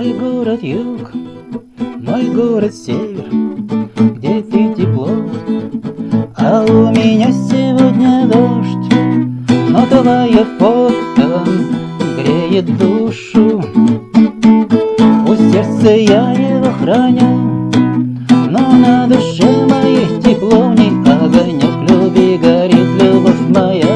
Мой город юг, мой город север, где ты тепло, а у меня сегодня дождь, но твоя фото греет душу. У сердца я его храню, но на душе моей тепло не огонек любви горит любовь моя.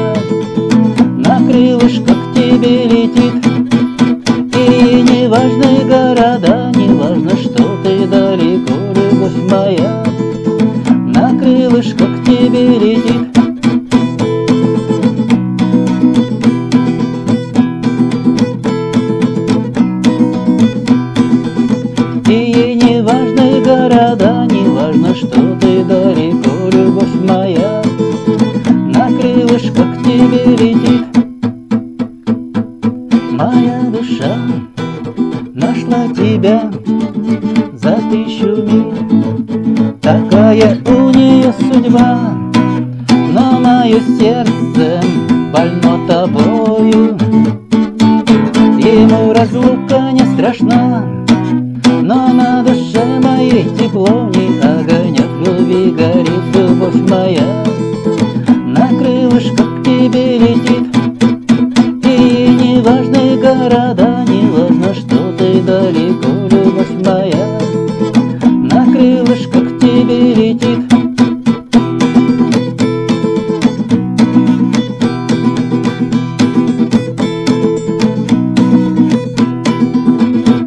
Важны города, не важно, что ты далеко, любовь моя. На крылышках тебе летит. И не важны города, не важно, что ты далеко, любовь моя. На крылышках тебе летит. Моя душа нашла тебя за тысячу миль. Такая у нее судьба, но мое сердце больно тобою. Ему разлука не страшна, но на душе моей тепло не огонек любви горит любовь моя. На крылышках к тебе летит, и не важны города, далеко, любовь моя, На крылышках к тебе летит.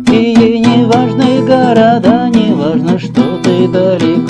И ей не важны города, не важно, что ты далеко,